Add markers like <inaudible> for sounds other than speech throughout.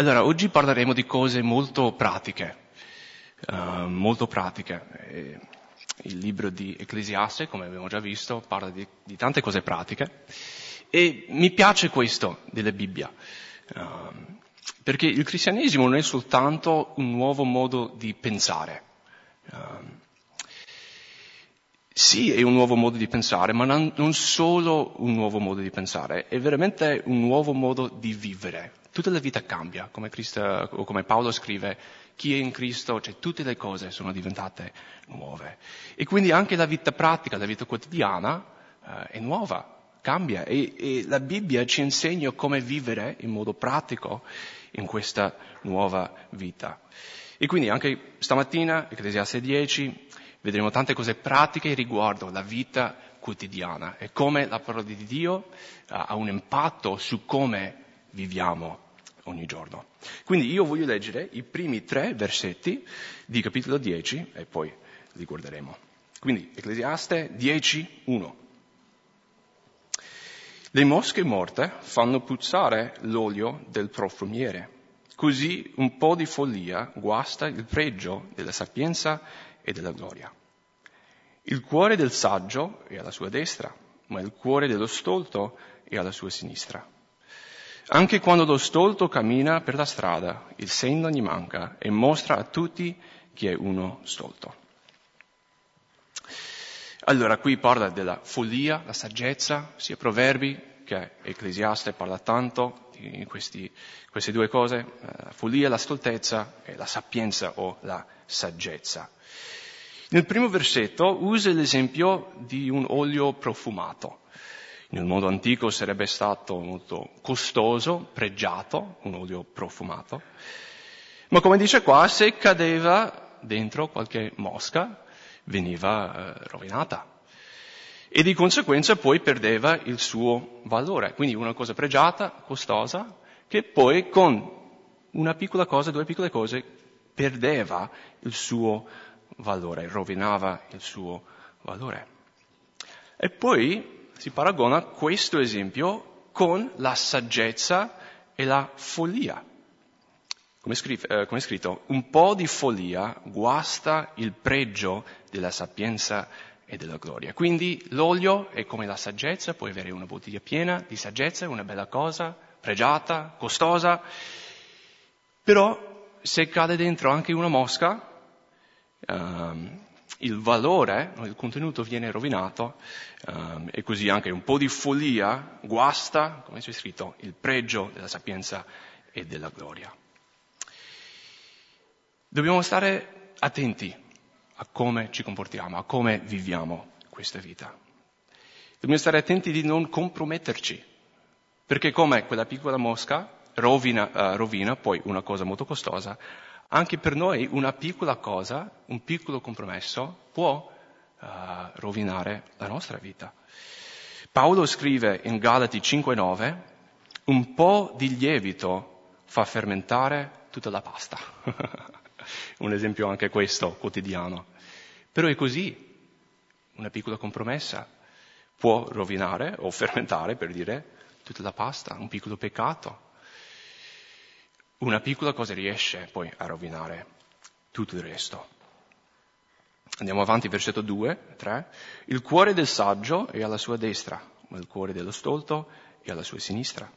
Allora, oggi parleremo di cose molto pratiche, uh, molto pratiche. Eh, il libro di Ecclesiaste, come abbiamo già visto, parla di, di tante cose pratiche e mi piace questo della Bibbia, uh, perché il cristianesimo non è soltanto un nuovo modo di pensare. Uh, sì, è un nuovo modo di pensare, ma non, non solo un nuovo modo di pensare, è veramente un nuovo modo di vivere. Tutta la vita cambia, come, Cristo, come Paolo scrive, chi è in Cristo, cioè tutte le cose sono diventate nuove. E quindi anche la vita pratica, la vita quotidiana eh, è nuova, cambia e, e, la Bibbia ci insegna come vivere in modo pratico in questa nuova vita. E quindi anche stamattina, Ecclesiaste 10, vedremo tante cose pratiche riguardo la vita quotidiana e come la parola di Dio ha un impatto su come viviamo ogni giorno. Quindi io voglio leggere i primi tre versetti di capitolo 10 e poi li guarderemo. Quindi Ecclesiaste 10, 1. Le mosche morte fanno puzzare l'olio del profumiere. Così un po' di follia guasta il pregio della sapienza e della gloria. Il cuore del saggio è alla sua destra, ma il cuore dello stolto è alla sua sinistra. Anche quando lo stolto cammina per la strada, il senno gli manca e mostra a tutti che è uno stolto. Allora, qui parla della follia, la saggezza, sia Proverbi che Ecclesiaste parla tanto in questi, queste due cose, eh, la follia, la stoltezza e la sapienza o la saggezza. Nel primo versetto usa l'esempio di un olio profumato. Nel mondo antico sarebbe stato molto costoso, pregiato, un olio profumato. Ma come dice qua, se cadeva dentro qualche mosca, veniva eh, rovinata. E di conseguenza poi perdeva il suo valore. Quindi una cosa pregiata, costosa, che poi con una piccola cosa, due piccole cose, perdeva il suo valore, rovinava il suo valore. E poi si paragona questo esempio con la saggezza e la follia. Come, scri- eh, come è scritto, un po' di follia guasta il pregio della sapienza e della gloria. Quindi l'olio è come la saggezza, puoi avere una bottiglia piena di saggezza, una bella cosa, pregiata, costosa, però se cade dentro anche una mosca, um, il valore, il contenuto viene rovinato um, e così anche un po' di follia guasta, come c'è scritto, il pregio della sapienza e della gloria. Dobbiamo stare attenti a come ci comportiamo, a come viviamo questa vita. Dobbiamo stare attenti di non comprometterci, perché come quella piccola mosca rovina, uh, rovina poi una cosa molto costosa, anche per noi una piccola cosa, un piccolo compromesso può uh, rovinare la nostra vita. Paolo scrive in Galati 5:9, un po' di lievito fa fermentare tutta la pasta. <laughs> un esempio anche questo quotidiano. Però è così, una piccola compromessa può rovinare o fermentare, per dire, tutta la pasta, un piccolo peccato una piccola cosa riesce poi a rovinare tutto il resto. Andiamo avanti, versetto 2, 3. Il cuore del saggio è alla sua destra, ma il cuore dello stolto è alla sua sinistra.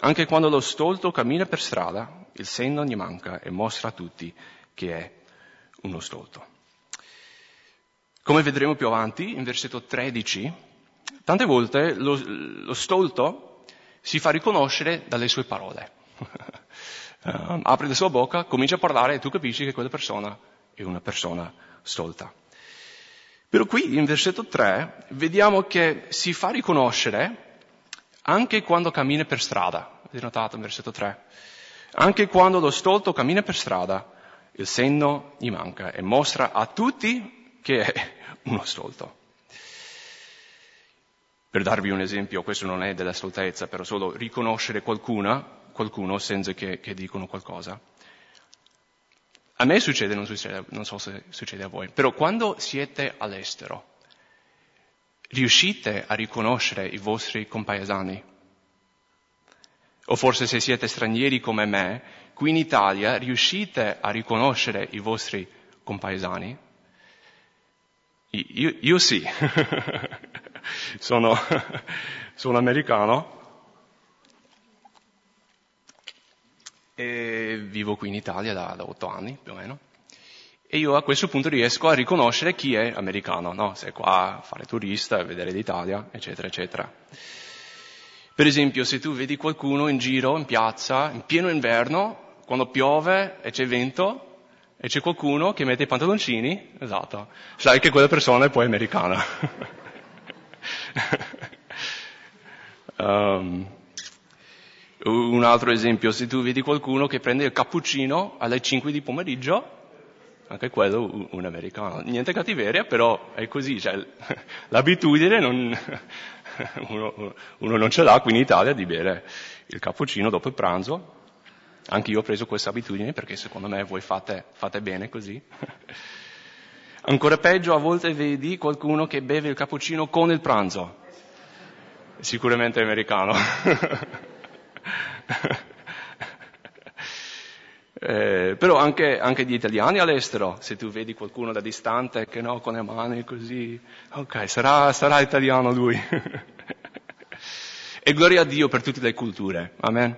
Anche quando lo stolto cammina per strada, il senno gli manca e mostra a tutti che è uno stolto. Come vedremo più avanti, in versetto 13, tante volte lo, lo stolto si fa riconoscere dalle sue parole. <laughs> uh, apre la sua bocca, comincia a parlare e tu capisci che quella persona è una persona stolta. Però qui in versetto 3 vediamo che si fa riconoscere anche quando cammina per strada. Avete notato in versetto 3? Anche quando lo stolto cammina per strada, il senno gli manca e mostra a tutti che è uno stolto. Per darvi un esempio, questo non è della stoltezza, però solo riconoscere qualcuna qualcuno senza che, che dicono qualcosa. A me succede, non, succede, non so se succede a voi, però quando siete all'estero, riuscite a riconoscere i vostri compaesani? O forse se siete stranieri come me, qui in Italia riuscite a riconoscere i vostri compaesani? Io, io sì, <laughs> sono, <laughs> sono americano e vivo qui in Italia da, da otto anni più o meno. E io a questo punto riesco a riconoscere chi è americano, no? Se è qua a fare turista, a vedere l'Italia, eccetera, eccetera. Per esempio, se tu vedi qualcuno in giro, in piazza, in pieno inverno, quando piove e c'è vento, e c'è qualcuno che mette i pantaloncini, esatto, sai che quella persona è poi americana. <laughs> um, un altro esempio, se tu vedi qualcuno che prende il cappuccino alle 5 di pomeriggio, anche quello un americano. Niente cattiveria, però è così, cioè, <laughs> l'abitudine non, <laughs> uno, uno, non ce l'ha qui in Italia di bere il cappuccino dopo il pranzo. Anche io ho preso questa abitudine perché secondo me voi fate, fate bene così. <laughs> Ancora peggio, a volte vedi qualcuno che beve il cappuccino con il pranzo. Sicuramente americano. <laughs> Eh, però anche, anche, gli italiani all'estero, se tu vedi qualcuno da distante che no, con le mani così, ok, sarà, sarà italiano lui. <laughs> e gloria a Dio per tutte le culture, amen.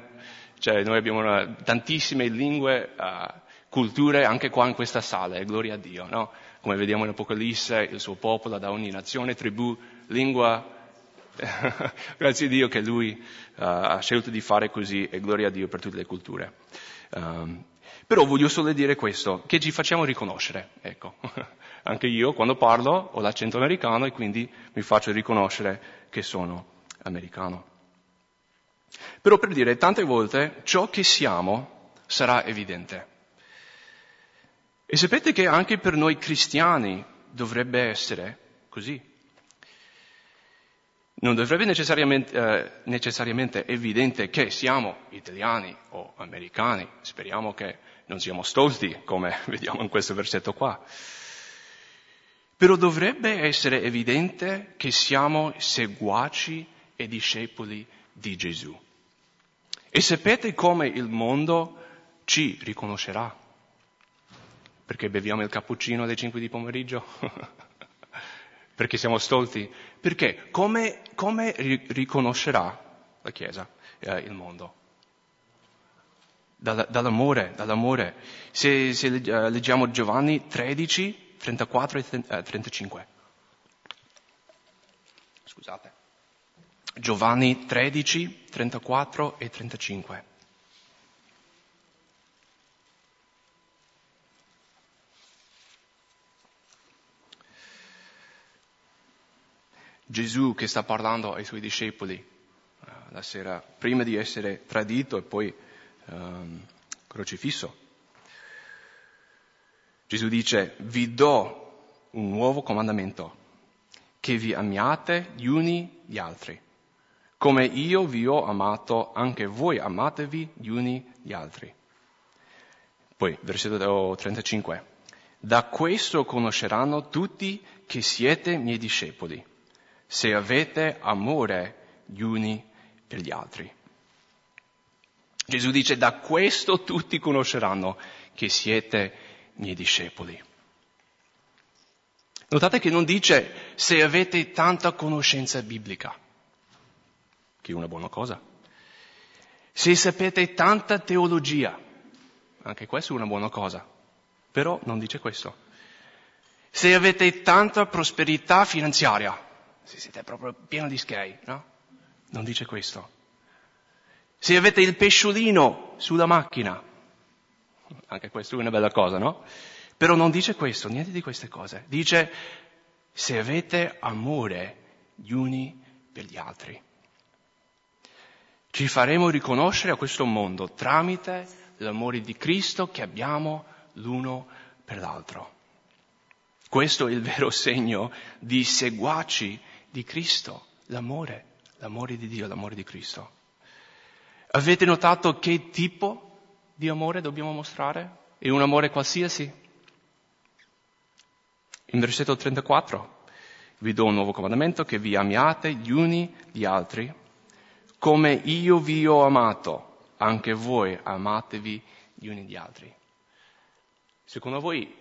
Cioè, noi abbiamo una, tantissime lingue, uh, culture anche qua in questa sala, e gloria a Dio, no? Come vediamo in Apocalisse, il suo popolo da ogni nazione, tribù, lingua, <laughs> Grazie a Dio che Lui uh, ha scelto di fare così e gloria a Dio per tutte le culture. Um, però voglio solo dire questo, che ci facciamo riconoscere, ecco. <laughs> Anche io quando parlo ho l'accento americano e quindi mi faccio riconoscere che sono americano. Però per dire, tante volte ciò che siamo sarà evidente. E sapete che anche per noi cristiani dovrebbe essere così. Non dovrebbe necessariamente, eh, necessariamente evidente che siamo italiani o americani, speriamo che non siamo stolti, come <laughs> vediamo in questo versetto qua. Però dovrebbe essere evidente che siamo seguaci e discepoli di Gesù. E sapete come il mondo ci riconoscerà? Perché beviamo il cappuccino alle 5 di pomeriggio? <laughs> Perché siamo stolti? Perché come, come riconoscerà la Chiesa, eh, il mondo? dall'amore, dall'amore. Se, se eh, leggiamo Giovanni 13, 34 e 35. Eh, Scusate. Giovanni 13, 34 e 35. Gesù che sta parlando ai suoi discepoli eh, la sera prima di essere tradito e poi um, crocifisso. Gesù dice, vi do un nuovo comandamento, che vi amiate gli uni gli altri. Come io vi ho amato, anche voi amatevi gli uni gli altri. Poi, versetto 35. Da questo conosceranno tutti che siete miei discepoli, se avete amore gli uni per gli altri. Gesù dice, da questo tutti conosceranno che siete miei discepoli. Notate che non dice se avete tanta conoscenza biblica, che è una buona cosa. Se sapete tanta teologia, anche questo è una buona cosa, però non dice questo. Se avete tanta prosperità finanziaria, se siete proprio pieno di schei, no? Non dice questo se avete il pesciolino sulla macchina. Anche questa è una bella cosa, no? Però non dice questo, niente di queste cose. Dice se avete amore gli uni per gli altri. Ci faremo riconoscere a questo mondo tramite l'amore di Cristo che abbiamo l'uno per l'altro. Questo è il vero segno di seguaci di Cristo, l'amore, l'amore di Dio, l'amore di Cristo. Avete notato che tipo di amore dobbiamo mostrare? È un amore qualsiasi? In versetto 34 vi do un nuovo comandamento che vi amiate gli uni gli altri come io vi ho amato, anche voi amatevi gli uni gli altri. Secondo voi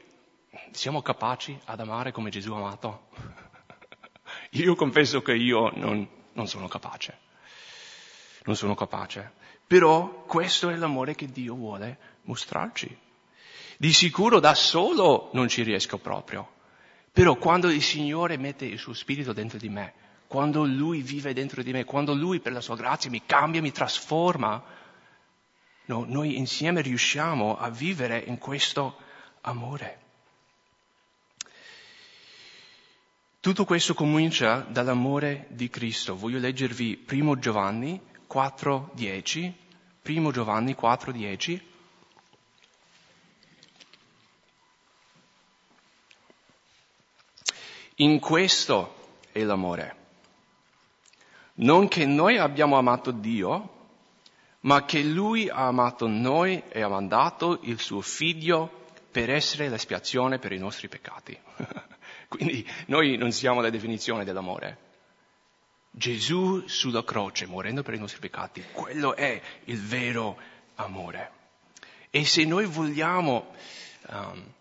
siamo capaci ad amare come Gesù ha amato? Io confesso che io non, non sono capace. Non sono capace. Però questo è l'amore che Dio vuole mostrarci. Di sicuro da solo non ci riesco proprio. Però quando il Signore mette il suo spirito dentro di me, quando Lui vive dentro di me, quando Lui per la sua grazia mi cambia, mi trasforma, no, noi insieme riusciamo a vivere in questo amore. Tutto questo comincia dall'amore di Cristo. Voglio leggervi 1 Giovanni 4.10. 1 Giovanni 4.10. In questo è l'amore. Non che noi abbiamo amato Dio, ma che Lui ha amato noi e ha mandato il suo figlio per essere l'espiazione per i nostri peccati. <laughs> Quindi noi non siamo la definizione dell'amore. Gesù sulla croce, morendo per i nostri peccati, quello è il vero amore. E se noi vogliamo um,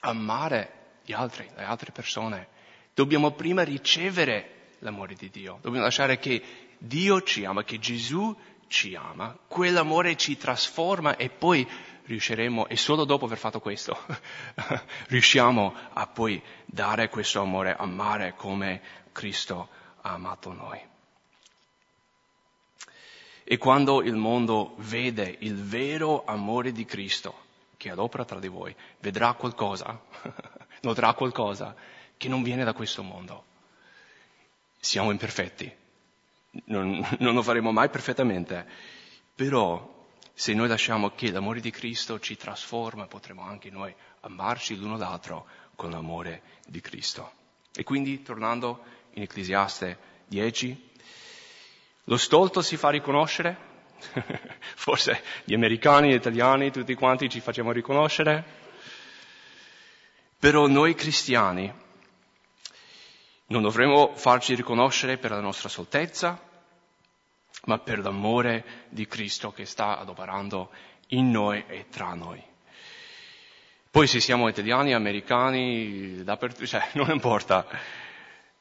amare gli altri, le altre persone, dobbiamo prima ricevere l'amore di Dio. Dobbiamo lasciare che Dio ci ama, che Gesù ci ama. Quell'amore ci trasforma e poi riusciremo, e solo dopo aver fatto questo, <laughs> riusciamo a poi dare questo amore, amare come Cristo ha amato noi. E quando il mondo vede il vero amore di Cristo che adopera tra di voi, vedrà qualcosa, <laughs> noterà qualcosa che non viene da questo mondo. Siamo imperfetti, non, non lo faremo mai perfettamente, però se noi lasciamo che l'amore di Cristo ci trasforma, potremo anche noi amarci l'uno l'altro con l'amore di Cristo. E quindi, tornando in Ecclesiaste 10, lo stolto si fa riconoscere, <laughs> forse gli americani, gli italiani, tutti quanti ci facciamo riconoscere, però noi cristiani non dovremmo farci riconoscere per la nostra soltezza, ma per l'amore di Cristo che sta adoperando in noi e tra noi. Poi se siamo italiani, americani, cioè <laughs> non importa.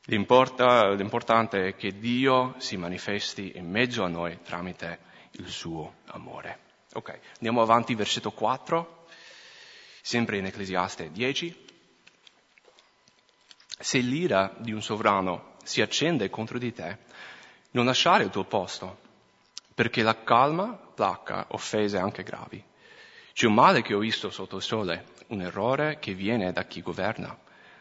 Importa, l'importante è che Dio si manifesti in mezzo a noi tramite il suo amore. Ok, andiamo avanti, versetto 4, sempre in Ecclesiaste 10. Se l'ira di un sovrano si accende contro di te, non lasciare il tuo posto, perché la calma placca offese anche gravi. C'è un male che ho visto sotto il sole, un errore che viene da chi governa.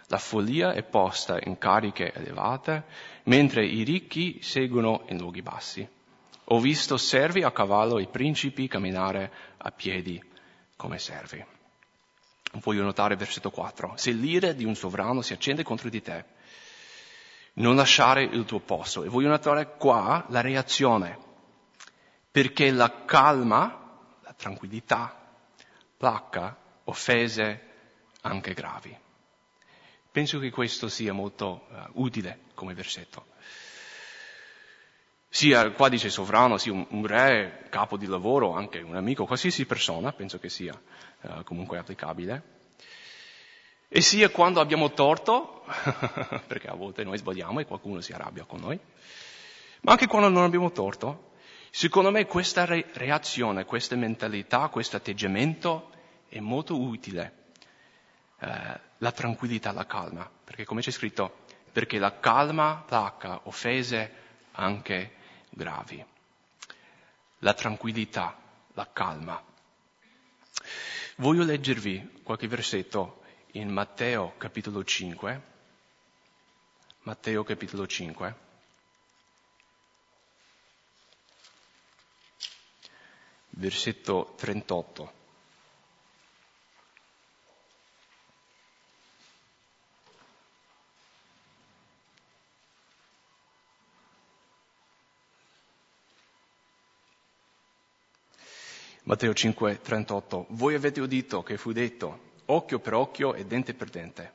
La follia è posta in cariche elevate, mentre i ricchi seguono in luoghi bassi. Ho visto servi a cavallo e principi camminare a piedi come servi. Voglio notare versetto 4. Se l'ira di un sovrano si accende contro di te, non lasciare il tuo posto. E voglio notare qua la reazione, perché la calma, la tranquillità, placca offese anche gravi. Penso che questo sia molto uh, utile come versetto. Sia, qua dice sovrano, sia un, un, re, capo di lavoro, anche un amico, qualsiasi persona, penso che sia uh, comunque applicabile. E sia quando abbiamo torto, <laughs> perché a volte noi sbagliamo e qualcuno si arrabbia con noi, ma anche quando non abbiamo torto, secondo me questa re- reazione, questa mentalità, questo atteggiamento è molto utile. Eh, la tranquillità, la calma, perché come c'è scritto, perché la calma placa offese anche gravi. La tranquillità, la calma. Voglio leggervi qualche versetto in Matteo capitolo 5, Matteo capitolo 5, versetto 38. Matteo 5, 38. Voi avete udito che fu detto occhio per occhio e dente per dente.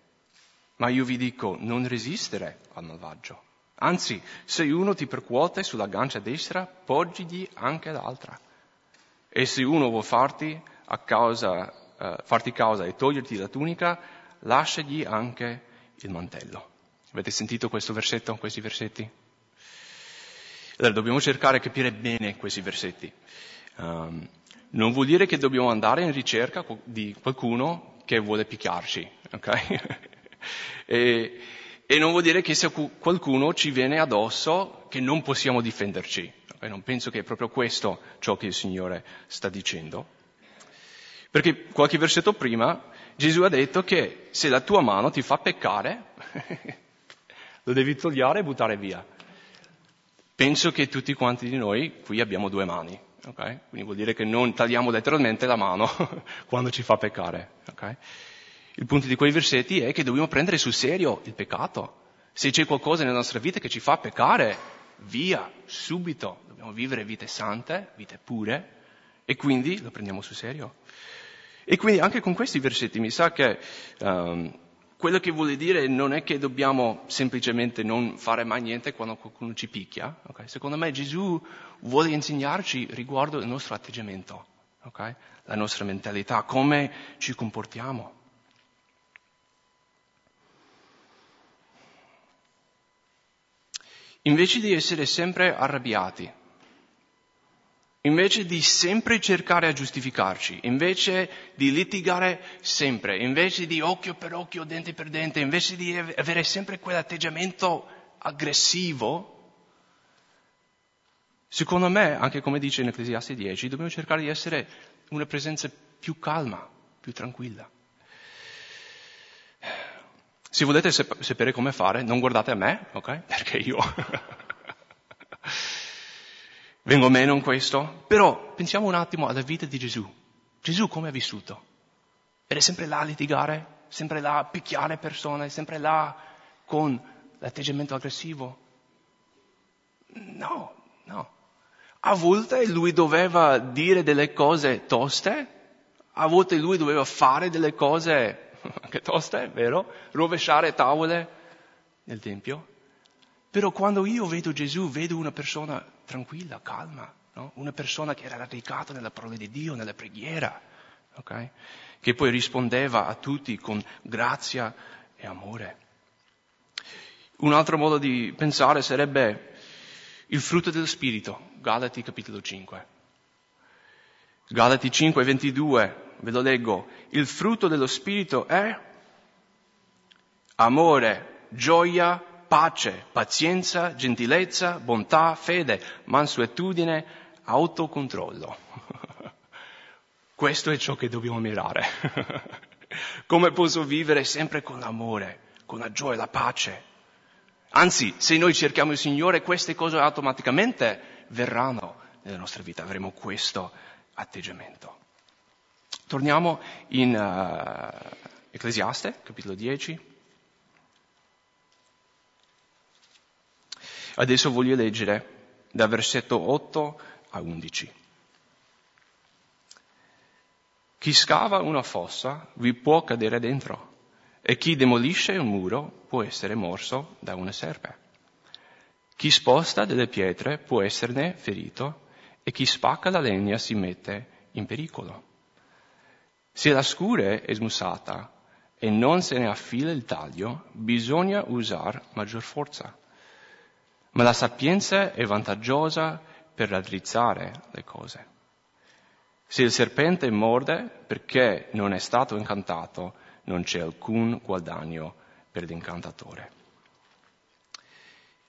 Ma io vi dico, non resistere al malvagio. Anzi, se uno ti percuote sulla gancia destra, poggigli anche l'altra. E se uno vuol farti, causa, uh, farti causa e toglierti la tunica, lasciagli anche il mantello. Avete sentito questo versetto, questi versetti? Allora dobbiamo cercare di capire bene questi versetti. Um, non vuol dire che dobbiamo andare in ricerca di qualcuno che vuole picchiarci, ok? <laughs> e, e, non vuol dire che se qualcuno ci viene addosso che non possiamo difenderci. Okay? Non penso che è proprio questo ciò che il Signore sta dicendo. Perché qualche versetto prima Gesù ha detto che se la tua mano ti fa peccare, <laughs> lo devi togliere e buttare via. Penso che tutti quanti di noi qui abbiamo due mani, okay? Quindi vuol dire che non tagliamo letteralmente la mano <laughs> quando ci fa peccare, okay? Il punto di quei versetti è che dobbiamo prendere sul serio il peccato. Se c'è qualcosa nella nostra vita che ci fa peccare, via, subito. Dobbiamo vivere vite sante, vite pure, e quindi lo prendiamo sul serio. E quindi anche con questi versetti mi sa che um, quello che vuole dire non è che dobbiamo semplicemente non fare mai niente quando qualcuno ci picchia. Okay? Secondo me Gesù vuole insegnarci riguardo il nostro atteggiamento, okay? la nostra mentalità, come ci comportiamo. Invece di essere sempre arrabbiati, invece di sempre cercare a giustificarci, invece di litigare sempre, invece di occhio per occhio, dente per dente, invece di avere sempre quell'atteggiamento aggressivo, secondo me, anche come dice in Ecclesiastes 10, dobbiamo cercare di essere una presenza più calma, più tranquilla. Se volete sapere come fare, non guardate a me, ok? Perché io <laughs> vengo meno in questo, però pensiamo un attimo alla vita di Gesù. Gesù come ha vissuto? Era sempre là a litigare, sempre là a picchiare persone, sempre là con l'atteggiamento aggressivo? No, no. A volte lui doveva dire delle cose toste, a volte lui doveva fare delle cose <laughs> anche toste, vero? Rovesciare tavole nel Tempio. Però quando io vedo Gesù, vedo una persona tranquilla, calma, no? una persona che era radicata nella parola di Dio, nella preghiera, okay? che poi rispondeva a tutti con grazia e amore. Un altro modo di pensare sarebbe il frutto dello Spirito, Galati capitolo 5. Galati 5, 22, ve lo leggo, il frutto dello Spirito è amore, gioia, pace, pazienza, gentilezza, bontà, fede, mansuetudine, autocontrollo. <laughs> Questo è ciò che dobbiamo mirare. <laughs> Come posso vivere sempre con l'amore, con la gioia, la pace? Anzi, se noi cerchiamo il Signore, queste cose automaticamente verranno nella nostra vita, avremo questo atteggiamento. Torniamo in uh, Ecclesiaste, capitolo 10. Adesso voglio leggere dal versetto 8 a 11. Chi scava una fossa vi può cadere dentro e chi demolisce un muro può essere morso da una serpe. Chi sposta delle pietre può esserne ferito e chi spacca la legna si mette in pericolo. Se la scure è smussata e non se ne affila il taglio, bisogna usare maggior forza ma la sapienza è vantaggiosa per raddrizzare le cose. Se il serpente morde perché non è stato incantato, non c'è alcun guadagno per l'incantatore.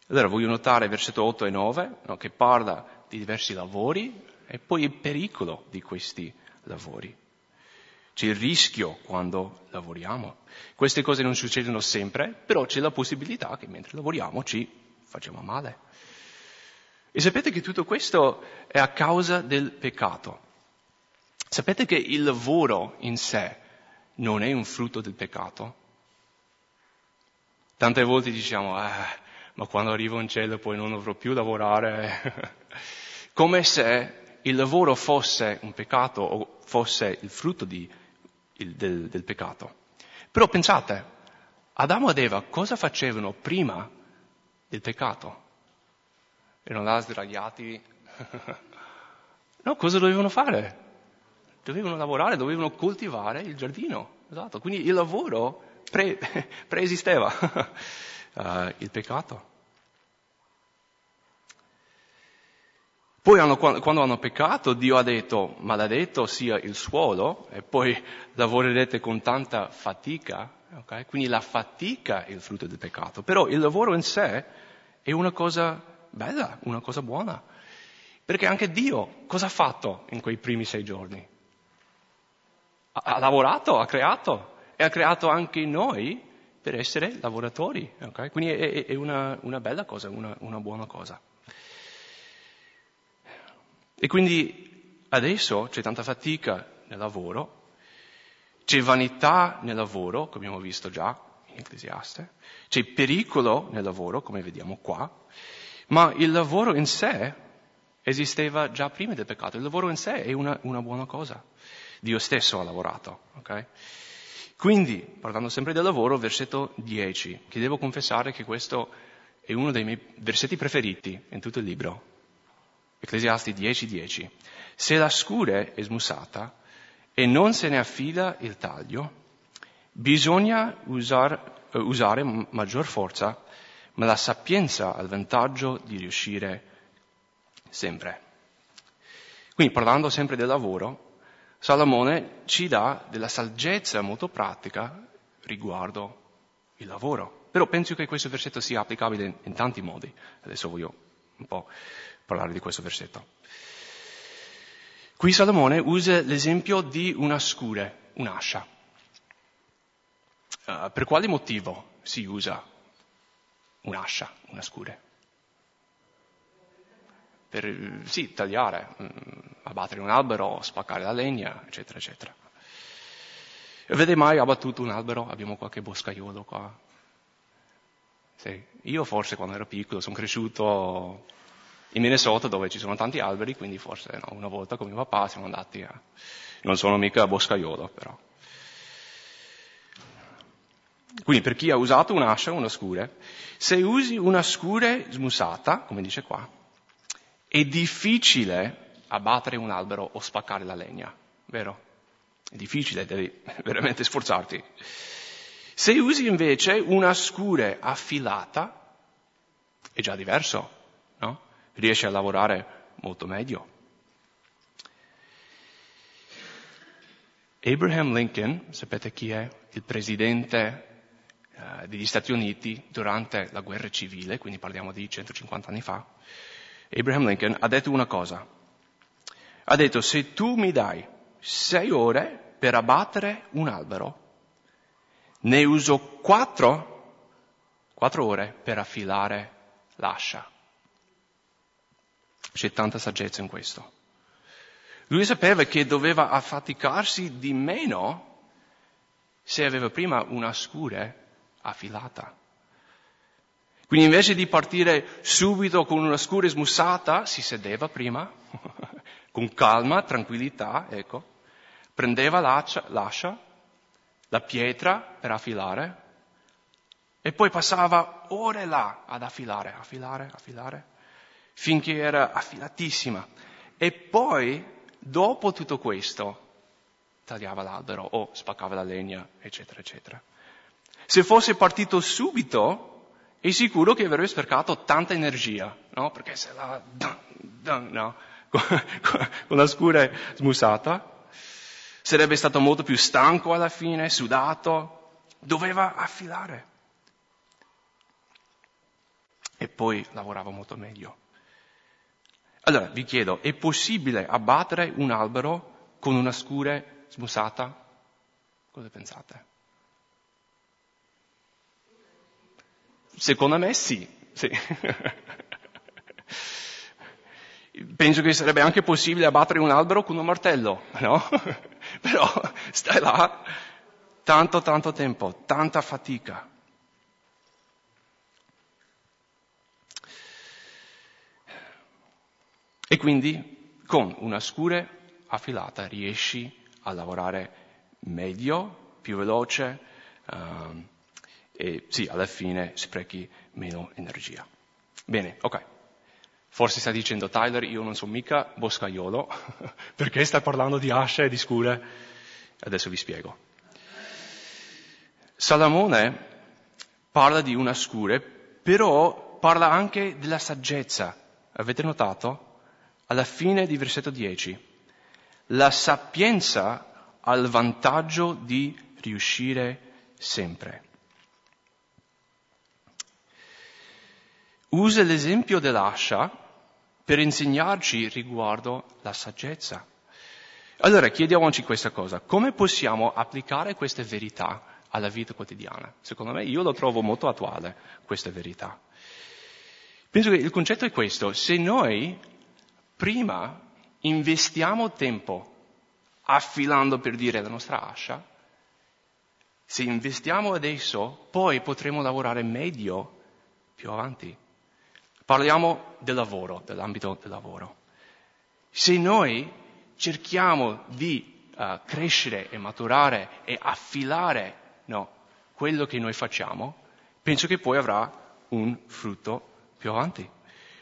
Allora voglio notare versetto 8 e 9 no, che parla di diversi lavori e poi il pericolo di questi lavori. C'è il rischio quando lavoriamo. Queste cose non succedono sempre, però c'è la possibilità che mentre lavoriamo ci facciamo male. E sapete che tutto questo è a causa del peccato. Sapete che il lavoro in sé non è un frutto del peccato? Tante volte diciamo, eh, ma quando arrivo in cielo poi non dovrò più lavorare. <laughs> Come se il lavoro fosse un peccato o fosse il frutto di, il, del, del peccato. Però pensate, Adamo ed Eva cosa facevano prima del peccato. Erano là sdraiati. <laughs> no, cosa dovevano fare? Dovevano lavorare, dovevano coltivare il giardino. Esatto, quindi il lavoro pre- <laughs> preesisteva uh, <laughs> il peccato. Poi hanno, quando hanno peccato, Dio ha detto, maledetto sia il suolo, e poi lavorerete con tanta fatica. Okay? Quindi la fatica è il frutto del peccato. Però il lavoro in sé è una cosa bella, una cosa buona. Perché anche Dio cosa ha fatto in quei primi sei giorni? Ha, ha lavorato, ha creato e ha creato anche noi per essere lavoratori. Okay? Quindi è, è una, una, bella cosa, una, una buona cosa. E quindi adesso c'è tanta fatica nel lavoro, c'è vanità nel lavoro, come abbiamo visto già in Ecclesiaste, c'è pericolo nel lavoro, come vediamo qua, ma il lavoro in sé esisteva già prima del peccato, il lavoro in sé è una, una buona cosa. Dio stesso ha lavorato, ok? Quindi, parlando sempre del lavoro, versetto 10, che devo confessare che questo è uno dei miei versetti preferiti in tutto il libro. Ecclesiasti 10:10. Se la scure è smussata e non se ne affida il taglio, bisogna usar, uh, usare maggior forza, ma la sapienza ha il vantaggio di riuscire sempre. Quindi parlando sempre del lavoro, Salomone ci dà della saggezza molto pratica riguardo il lavoro. Però penso che questo versetto sia applicabile in, in tanti modi. Adesso voglio un po' parlare di questo versetto. Qui Salomone usa l'esempio di una scure, un'ascia. Uh, per quale motivo si usa un'ascia, una scure? Per, sì, tagliare, mm, abbattere un albero, spaccare la legna, eccetera, eccetera. Avete mai abbattuto un albero? Abbiamo qualche boscaiolo qua? Sì. Io forse quando ero piccolo sono cresciuto in Minnesota dove ci sono tanti alberi, quindi forse no, una volta con mio papà siamo andati a... non sono mica a boscaiolo però. Quindi per chi ha usato un'ascia una scure, se usi una scure smussata, come dice qua, è difficile abbattere un albero o spaccare la legna, vero? È difficile, devi <laughs> veramente sforzarti. Se usi invece una scure affilata, è già diverso? Riesce a lavorare molto meglio. Abraham Lincoln, sapete chi è? Il presidente uh, degli Stati Uniti durante la guerra civile, quindi parliamo di 150 anni fa. Abraham Lincoln ha detto una cosa. Ha detto, se tu mi dai sei ore per abbattere un albero, ne uso quattro, quattro ore per affilare l'ascia. C'è tanta saggezza in questo. Lui sapeva che doveva affaticarsi di meno se aveva prima una scure affilata. Quindi invece di partire subito con una scure smussata, si sedeva prima, <laughs> con calma, tranquillità, ecco, prendeva l'ascia, l'ascia, la pietra per affilare, e poi passava ore là ad affilare, affilare, affilare finché era affilatissima. E poi, dopo tutto questo, tagliava l'albero o spaccava la legna, eccetera, eccetera. Se fosse partito subito, è sicuro che avrebbe sprecato tanta energia, no? Perché se la... no? <laughs> Con la scura smusata, sarebbe stato molto più stanco alla fine, sudato, doveva affilare. E poi lavorava molto meglio. Allora vi chiedo, è possibile abbattere un albero con una scure smussata? Cosa pensate? Secondo me sì, sì. <laughs> Penso che sarebbe anche possibile abbattere un albero con un martello, no? <laughs> Però stai là tanto, tanto tempo, tanta fatica. E quindi con una scure affilata riesci a lavorare meglio, più veloce uh, e sì, alla fine sprechi meno energia. Bene, ok. Forse sta dicendo Tyler, io non sono mica boscaiolo, <laughs> perché sta parlando di asce e di scure? Adesso vi spiego. Salomone parla di una scure, però parla anche della saggezza. Avete notato? Alla fine di versetto 10. La sapienza ha il vantaggio di riuscire sempre. Usa l'esempio dell'ascia per insegnarci riguardo la saggezza. Allora chiediamoci questa cosa, come possiamo applicare queste verità alla vita quotidiana? Secondo me io lo trovo molto attuale, questa verità. Penso che il concetto è questo, se noi prima investiamo tempo affilando per dire la nostra ascia, se investiamo adesso, poi potremo lavorare meglio più avanti. Parliamo del lavoro, dell'ambito del lavoro. Se noi cerchiamo di uh, crescere e maturare e affilare no, quello che noi facciamo, penso che poi avrà un frutto più avanti.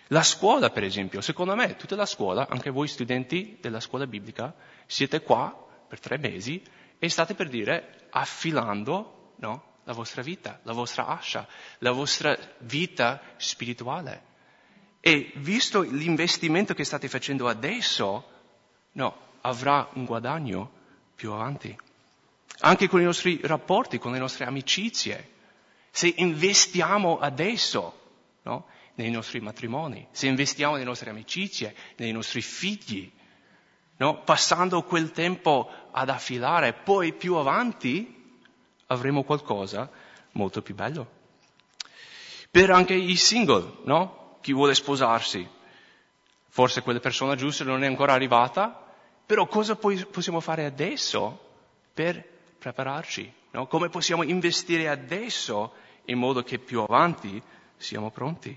La scuola, per esempio, secondo me, tutta la scuola, anche voi studenti della scuola biblica, siete qua per tre mesi e state per dire affilando no, la vostra vita, la vostra ascia, la vostra vita spirituale. E visto l'investimento che state facendo adesso, no, avrà un guadagno più avanti. Anche con i nostri rapporti, con le nostre amicizie. Se investiamo adesso, no, nei nostri matrimoni, se investiamo nelle nostre amicizie, nei nostri figli, no? passando quel tempo ad affilare, poi più avanti avremo qualcosa molto più bello. Per anche i single, no? Chi vuole sposarsi. Forse quella persona giusta non è ancora arrivata, però cosa possiamo fare adesso per prepararci? No? Come possiamo investire adesso in modo che più avanti siamo pronti?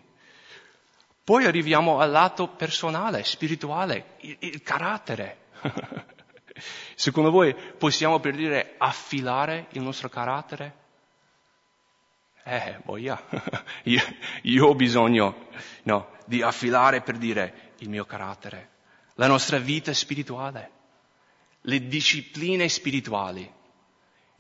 Poi arriviamo al lato personale, spirituale, il, il carattere. <laughs> Secondo voi possiamo per dire affilare il nostro carattere? Eh, boia, <laughs> io, io ho bisogno no, di affilare per dire il mio carattere, la nostra vita spirituale, le discipline spirituali.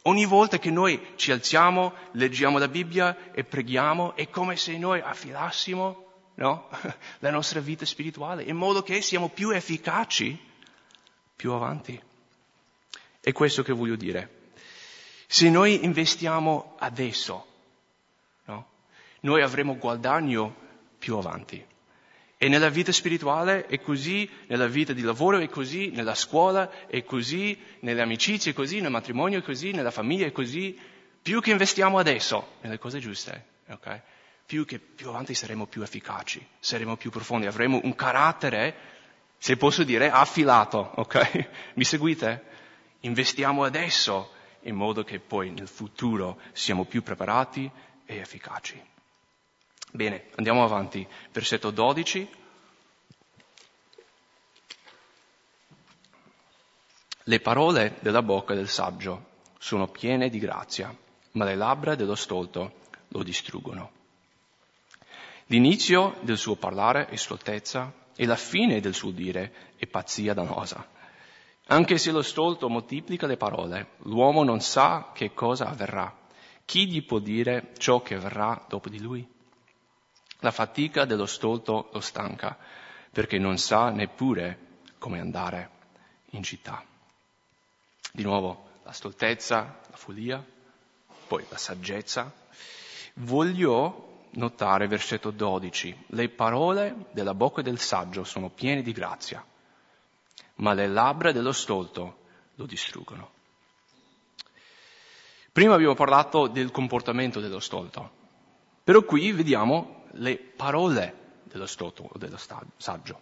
Ogni volta che noi ci alziamo, leggiamo la Bibbia e preghiamo, è come se noi affilassimo no? <laughs> la nostra vita spirituale, in modo che siamo più efficaci più avanti. È questo che voglio dire. Se noi investiamo adesso, no? noi avremo guadagno più avanti. E nella vita spirituale è così, nella vita di lavoro è così, nella scuola è così, nelle amicizie è così, nel matrimonio è così, nella famiglia è così. Più che investiamo adesso nelle cose giuste, okay? Più che più avanti saremo più efficaci, saremo più profondi, avremo un carattere, se posso dire, affilato, ok? <laughs> Mi seguite? Investiamo adesso in modo che poi nel futuro siamo più preparati e efficaci. Bene, andiamo avanti. Versetto 12. Le parole della bocca del saggio sono piene di grazia, ma le labbra dello stolto lo distruggono. L'inizio del suo parlare è stoltezza e la fine del suo dire è pazzia dannosa. Anche se lo stolto moltiplica le parole, l'uomo non sa che cosa avverrà. Chi gli può dire ciò che avverrà dopo di lui? La fatica dello stolto lo stanca, perché non sa neppure come andare in città. Di nuovo, la stoltezza, la follia, poi la saggezza. Voglio notare versetto 12, le parole della bocca del saggio sono piene di grazia, ma le labbra dello stolto lo distruggono. Prima abbiamo parlato del comportamento dello stolto, però qui vediamo le parole dello stolto o dello saggio.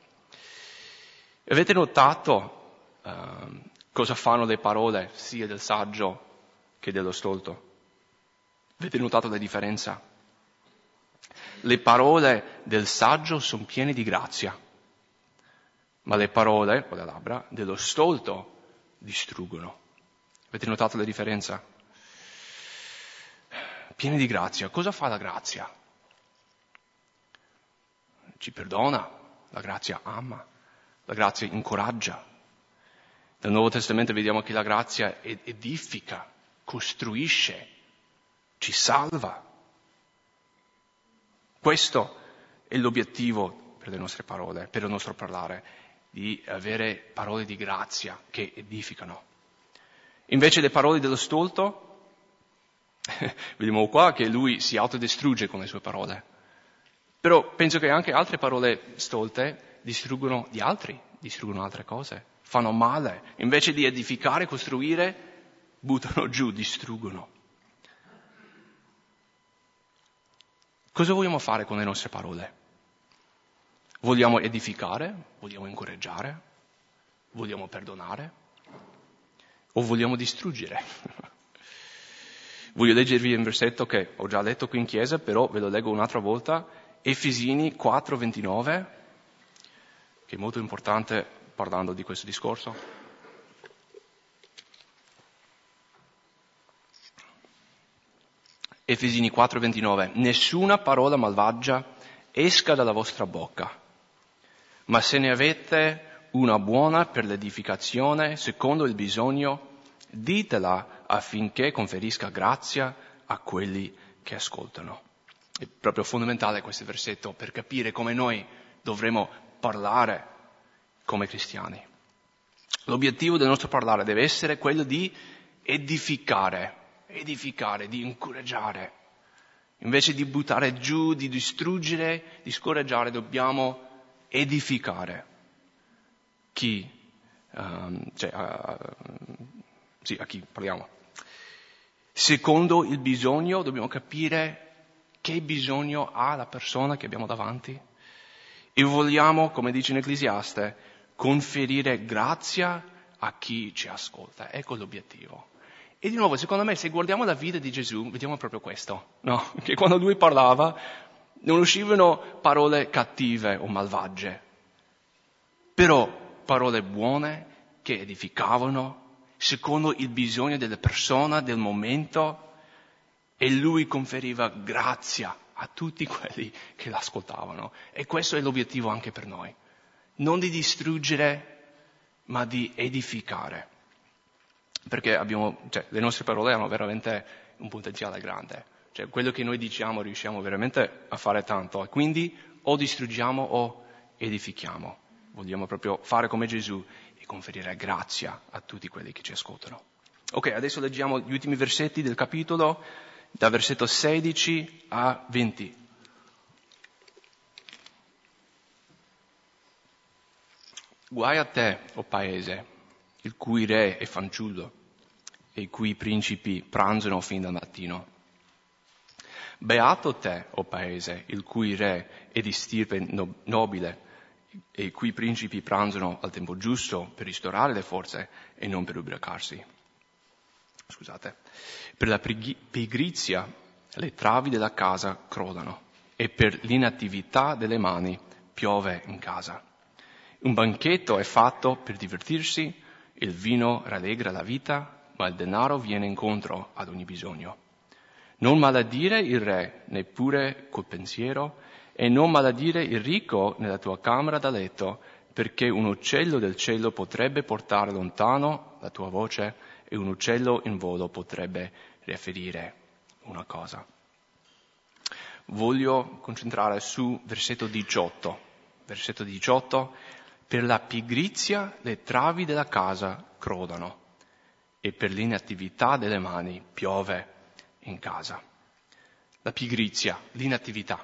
Avete notato uh, cosa fanno le parole sia del saggio che dello stolto? Avete notato la differenza? Le parole del saggio sono piene di grazia, ma le parole, o le labbra, dello stolto distruggono. Avete notato la differenza? Piene di grazia. Cosa fa la grazia? ci perdona, la grazia ama, la grazia incoraggia. Nel Nuovo Testamento vediamo che la grazia edifica, costruisce, ci salva. Questo è l'obiettivo per le nostre parole, per il nostro parlare, di avere parole di grazia che edificano. Invece le parole dello stolto, <laughs> vediamo qua che lui si autodistrugge con le sue parole. Però penso che anche altre parole stolte distruggono gli altri, distruggono altre cose, fanno male. Invece di edificare, costruire, buttano giù, distruggono. Cosa vogliamo fare con le nostre parole? Vogliamo edificare? Vogliamo incoraggiare? Vogliamo perdonare? O vogliamo distruggere? <laughs> Voglio leggervi un versetto che ho già letto qui in chiesa, però ve lo leggo un'altra volta, Efesini 4:29, che è molto importante parlando di questo discorso. Efesini 4:29, nessuna parola malvagia esca dalla vostra bocca, ma se ne avete una buona per l'edificazione, secondo il bisogno, ditela affinché conferisca grazia a quelli che ascoltano. È proprio fondamentale questo versetto per capire come noi dovremo parlare come cristiani. L'obiettivo del nostro parlare deve essere quello di edificare, edificare, di incoraggiare. Invece di buttare giù, di distruggere, di scoraggiare, dobbiamo edificare chi, um, cioè, uh, sì, a chi parliamo. Secondo il bisogno dobbiamo capire che bisogno ha la persona che abbiamo davanti e vogliamo, come dice in Ecclesiaste, conferire grazia a chi ci ascolta. Ecco l'obiettivo. E di nuovo, secondo me, se guardiamo la vita di Gesù, vediamo proprio questo, no? <laughs> Che quando lui parlava non uscivano parole cattive o malvagie, però parole buone che edificavano secondo il bisogno della persona, del momento, e lui conferiva grazia a tutti <laughs> quelli che l'ascoltavano. E questo è l'obiettivo anche per noi. Non di distruggere, ma di edificare perché abbiamo, cioè, le nostre parole hanno veramente un potenziale grande. Cioè, quello che noi diciamo riusciamo veramente a fare tanto. E quindi o distruggiamo o edifichiamo. Vogliamo proprio fare come Gesù e conferire grazia a tutti quelli che ci ascoltano. Ok, adesso leggiamo gli ultimi versetti del capitolo, da versetto 16 a 20. Guai a te, o oh paese, il cui re è fanciullo e i cui principi pranzano fin dal mattino. Beato te, o paese, il cui re è di stirpe nobile e i cui principi pranzano al tempo giusto per ristorare le forze e non per ubriacarsi. Scusate. Per la pigrizia le travi della casa crodano e per l'inattività delle mani piove in casa. Un banchetto è fatto per divertirsi il vino rallegra la vita, ma il denaro viene incontro ad ogni bisogno. Non maledire il re, neppure col pensiero, e non maledire il ricco nella tua camera da letto, perché un uccello del cielo potrebbe portare lontano la tua voce e un uccello in volo potrebbe riferire una cosa. Voglio concentrare su versetto 18. Versetto 18 per la pigrizia le travi della casa crodano e per l'inattività delle mani piove in casa. La pigrizia, l'inattività.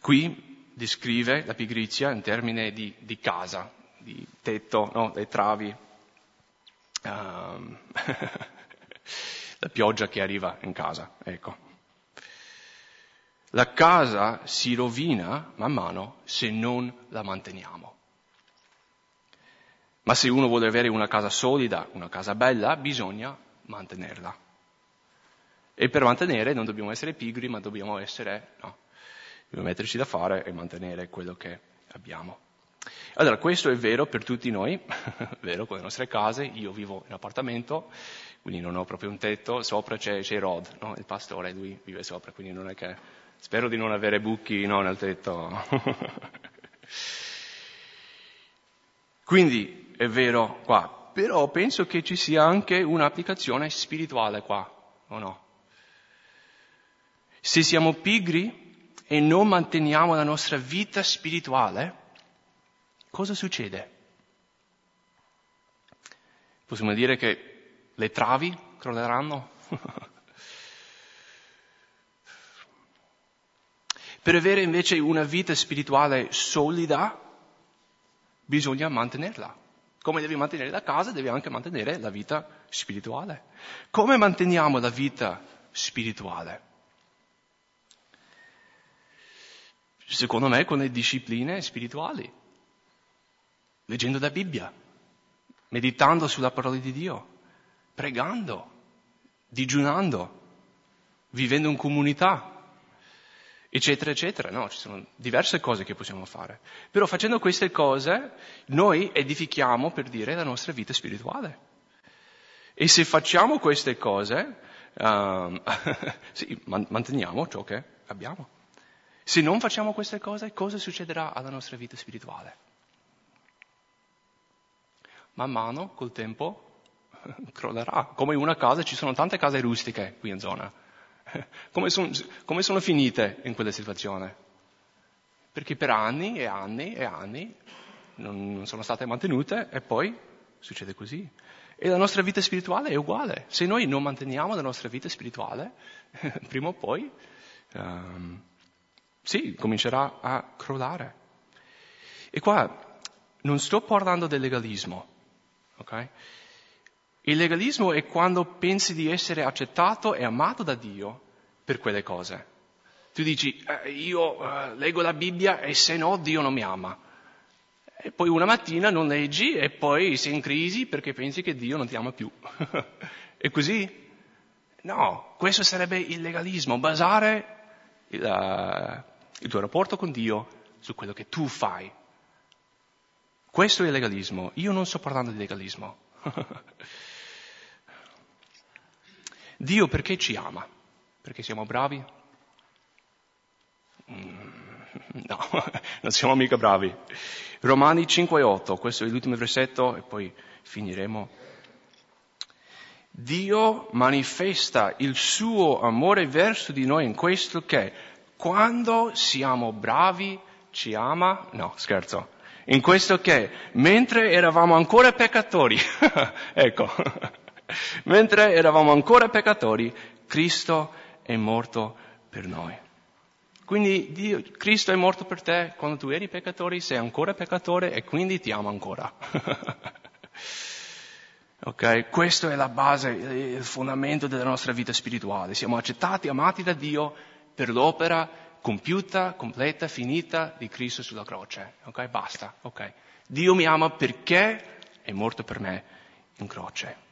Qui descrive la pigrizia in termini di, di casa, di tetto, no? le travi, um, <laughs> la pioggia che arriva in casa, ecco. La casa si rovina man mano se non la manteniamo. Ma se uno vuole avere una casa solida, una casa bella, bisogna mantenerla. E per mantenere non dobbiamo essere pigri, ma dobbiamo essere, no, dobbiamo metterci da fare e mantenere quello che abbiamo. Allora, questo è vero per tutti noi, <laughs> vero con le nostre case, io vivo in appartamento, quindi non ho proprio un tetto, sopra c'è, c'è Rod, no? il pastore, lui vive sopra, quindi non è che Spero di non avere buchi no, nel tetto. <laughs> Quindi è vero qua, però penso che ci sia anche un'applicazione spirituale qua, o no? Se siamo pigri e non manteniamo la nostra vita spirituale, cosa succede? Possiamo dire che le travi crolleranno? <laughs> per avere invece una vita spirituale solida, bisogna mantenerla. Come devi mantenere la casa, devi anche mantenere la vita spirituale. Come manteniamo la vita spirituale? Secondo me con le discipline spirituali, leggendo la Bibbia, meditando sulla parola di Dio, pregando, digiunando, vivendo in comunità, eccetera, eccetera. No, ci sono diverse cose che possiamo fare. Però facendo queste cose noi edifichiamo, per dire, la nostra vita spirituale. E se facciamo queste cose, um, <laughs> sì, manteniamo ciò che abbiamo. Se non facciamo queste cose, cosa succederà alla nostra vita spirituale? Man mano, col tempo, <laughs> crollerà. Come una casa, ci sono tante case rustiche qui in zona <laughs> come, son, come sono finite in quella situazione? Perché per anni e anni e anni non, non sono state mantenute e poi succede così. E la nostra vita spirituale è uguale. Se noi non manteniamo la nostra vita spirituale, <laughs> prima o poi, um, sì, comincerà a crollare. E qua non sto parlando del legalismo, ok? Il legalismo è quando pensi di essere accettato e amato da Dio per quelle cose. Tu dici, eh, io eh, leggo la Bibbia e se no Dio non mi ama. E poi una mattina non leggi e poi sei in crisi perché pensi che Dio non ti ama più. <laughs> è così? No, questo sarebbe il legalismo, basare il, uh, il tuo rapporto con Dio su quello che tu fai. Questo è il legalismo. Io non sto parlando di legalismo. <laughs> Dio perché ci ama? Perché siamo bravi? Mm, <laughs> no, <laughs> non siamo mica bravi. Romani 5,8, questo è l'ultimo versetto e poi finiremo. Dio manifesta il suo amore verso di noi in questo che quando siamo bravi ci ama, no scherzo, in questo che mentre eravamo ancora peccatori, <laughs> ecco, Mentre eravamo ancora peccatori, Cristo è morto per noi. Quindi Dio, Cristo è morto per te quando tu eri peccatore, sei ancora peccatore e quindi ti ama ancora. <laughs> ok? Questo è la base, il fondamento della nostra vita spirituale. Siamo accettati, amati da Dio per l'opera compiuta, completa, finita di Cristo sulla croce. Ok? Basta. Ok? Dio mi ama perché è morto per me in croce.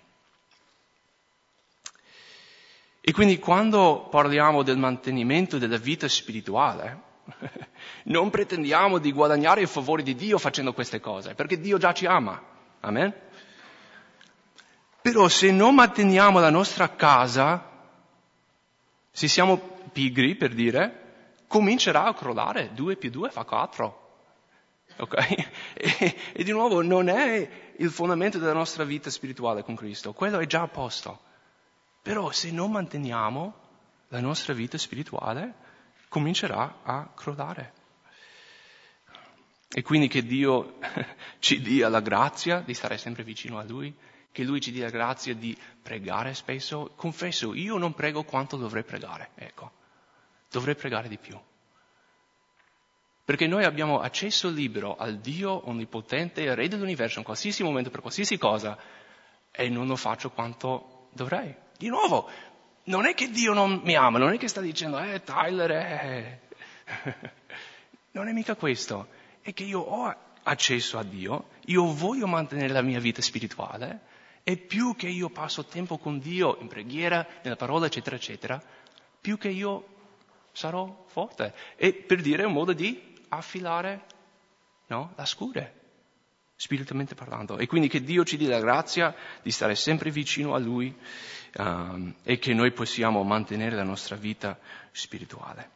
E quindi quando parliamo del mantenimento della vita spirituale, <laughs> non pretendiamo di guadagnare il favore di Dio facendo queste cose, perché Dio già ci ama. Amen? Però se non manteniamo la nostra casa, se siamo pigri per dire, comincerà a crollare, due più due fa quattro. Ok? <laughs> E, e di nuovo non è il fondamento della nostra vita spirituale con Cristo, quello è già a posto. Però se non manteniamo la nostra vita spirituale, comincerà a crollare. E quindi che Dio <laughs> ci dia la grazia di stare sempre vicino a Lui, che Lui ci dia la grazia di pregare spesso. Confesso, io non prego quanto dovrei pregare, ecco, dovrei pregare di più. Perché noi abbiamo accesso libero al Dio onnipotente, Re dell'universo, in qualsiasi momento, per qualsiasi cosa, e non lo faccio quanto dovrei. Di nuovo, non è che Dio non mi ama, non è che sta dicendo, eh, Tyler, eh. <laughs> non è mica questo, è che io ho accesso a Dio, io voglio mantenere la mia vita spirituale e più che io passo tempo con Dio in preghiera, nella parola, eccetera, eccetera, più che io sarò forte. E per dire un modo di affilare no, la scure spiritualmente parlando. E quindi che Dio ci dia la grazia di stare sempre vicino a Lui um, e che noi possiamo mantenere la nostra vita spirituale.